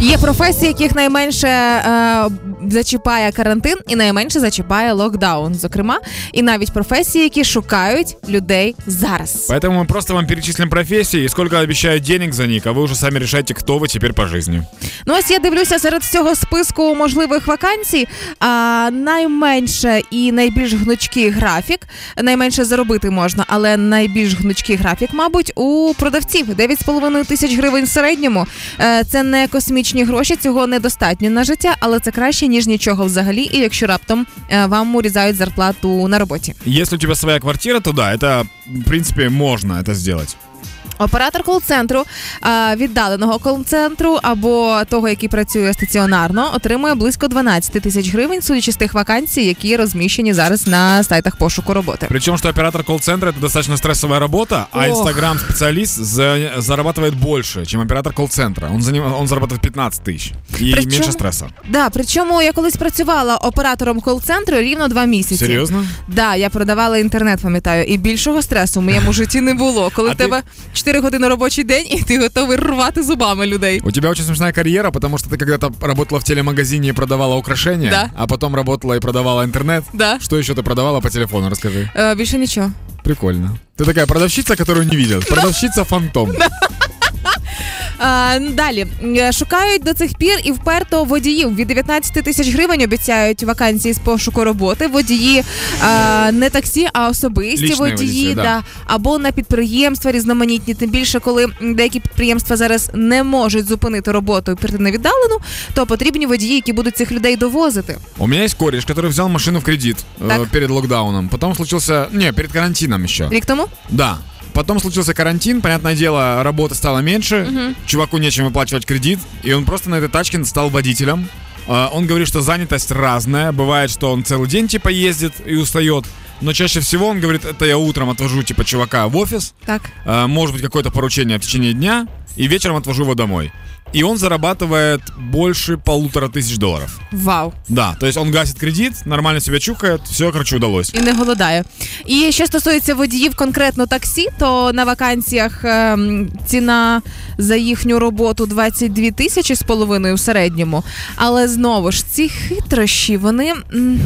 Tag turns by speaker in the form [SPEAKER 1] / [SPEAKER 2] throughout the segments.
[SPEAKER 1] Є професії, яких найменше е, зачіпає карантин і найменше зачіпає локдаун. Зокрема, і навіть професії, які шукають людей зараз.
[SPEAKER 2] Поэтому мы просто вам перечислим профессии и сколько обещают денег за них, а вы уже сами решайте, кто вы теперь по жизни.
[SPEAKER 1] Ну ось я дивлюся серед цього списку можливих вакансій. А найменше і найбільш гнучкий графік, найменше заробити можна, але найбільш гнучкий графік, мабуть, у продавців 9,5 тисяч гривень в середньому. Е, Це не космічні гроші, цього недостатньо на життя, але це краще ніж нічого взагалі. І якщо раптом е, вам урізають зарплату на роботі.
[SPEAKER 2] якщо у тебе своя квартира, то да, это, в принципі можна це сделать.
[SPEAKER 1] Оператор кол-центру а, віддаленого кол-центру або того, який працює стаціонарно, отримує близько 12 тисяч гривень, судячи з тих вакансій, які розміщені зараз на сайтах пошуку роботи.
[SPEAKER 2] Причем, что оператор колл-центра это достаточно стрессовая работа, а
[SPEAKER 1] Ох.
[SPEAKER 2] инстаграм-специалист за- зарабатывает больше, чем оператор колл-центра. Он, за ним- он зарабатывает 15 тысяч. И
[SPEAKER 1] Причем-
[SPEAKER 2] меньше стресса.
[SPEAKER 1] Да, причому я колись працювала оператором кол-центру рівно два місяці.
[SPEAKER 2] Серьезно?
[SPEAKER 1] Да, я продавала інтернет, пам'ятаю, і більшого стресу в моєму житті не було. Коли
[SPEAKER 2] А
[SPEAKER 1] в тебе 4 години робочий день, і ти готовий рвати зубами людей.
[SPEAKER 2] У тебя очень смешная карьера, потому что ты когда-то работала в телемагазине и продавала украшения,
[SPEAKER 1] Да.
[SPEAKER 2] а потом работала и продавала интернет.
[SPEAKER 1] Да.
[SPEAKER 2] Что еще ты продавала по телефону, расскажи.
[SPEAKER 1] Е, більше нічого.
[SPEAKER 2] Прикольно. Ты такая продавщица, которую не видят. Продавщица фантом.
[SPEAKER 1] А, далі Е, шукають до цих пір і вперто водіїв від 19 тисяч гривень обіцяють вакансії з пошуку роботи. Водії а, не таксі, а особисті
[SPEAKER 2] Лічні
[SPEAKER 1] водії,
[SPEAKER 2] водії, да.
[SPEAKER 1] да. або на підприємства різноманітні. Тим більше, коли деякі підприємства зараз не можуть зупинити роботу і прийти на віддалену, то потрібні водії, які будуть цих людей довозити.
[SPEAKER 2] У меня есть кореш, который взял машину в кредит э,
[SPEAKER 1] Так.
[SPEAKER 2] перед локдауном. Потом случился... Не, перед карантином еще.
[SPEAKER 1] Рік тому
[SPEAKER 2] Да. Потом случился карантин, понятное дело, работы стало меньше, чуваку нечем выплачивать кредит, и он просто на этой тачке стал водителем. А, Он говорит, что занятость разная, бывает, что он целый день типа ездит и устает, но чаще всего он говорит, это я утром отвожу типа чувака в офис,
[SPEAKER 1] так.
[SPEAKER 2] а, может быть какое-то поручение в течение дня, и вечером отвожу его домой. И он зарабатывает больше полутора тысяч долларов.
[SPEAKER 1] Вау.
[SPEAKER 2] Да, то есть он гасит кредит, нормально себя чухает, все, короче, удалось.
[SPEAKER 1] І не голодає. І що стосується водіїв конкретно таксі, то на вакансіях ем, ціна за їхню роботу 22 тисячі з половиною в середньому. Але знову ж ці хитрощі, вони. м,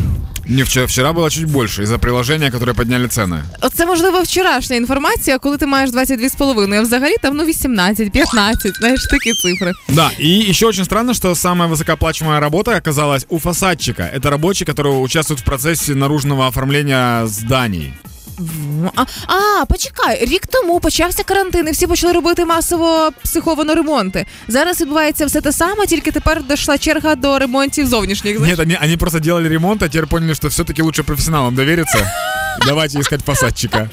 [SPEAKER 2] Не, вчера, вчера было чуть больше из-за приложения, которое подняли цены.
[SPEAKER 1] Оце можливо вчорашня інформація, коли ти маєш 22 з половиною, а взагалі там ну 18, 15, знаєш, такі цифри.
[SPEAKER 2] Да, и еще очень странно, что самая высокооплачиваемая работа оказалась у фасадчика. Это рабочий, который участвует в процессе наружного оформления зданий.
[SPEAKER 1] А, а, почекай, рік тому почався карантин, і всі почали робити масово психовано ремонти. Зараз відбувається все те саме, тільки тепер дійшла черга до ремонтів зовнішніх. Ні,
[SPEAKER 2] вони, они, они просто робили ремонт, а тепер поняли, що все-таки лучше професіоналам довіритися. Давайте искать фасадчика.